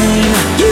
Ain't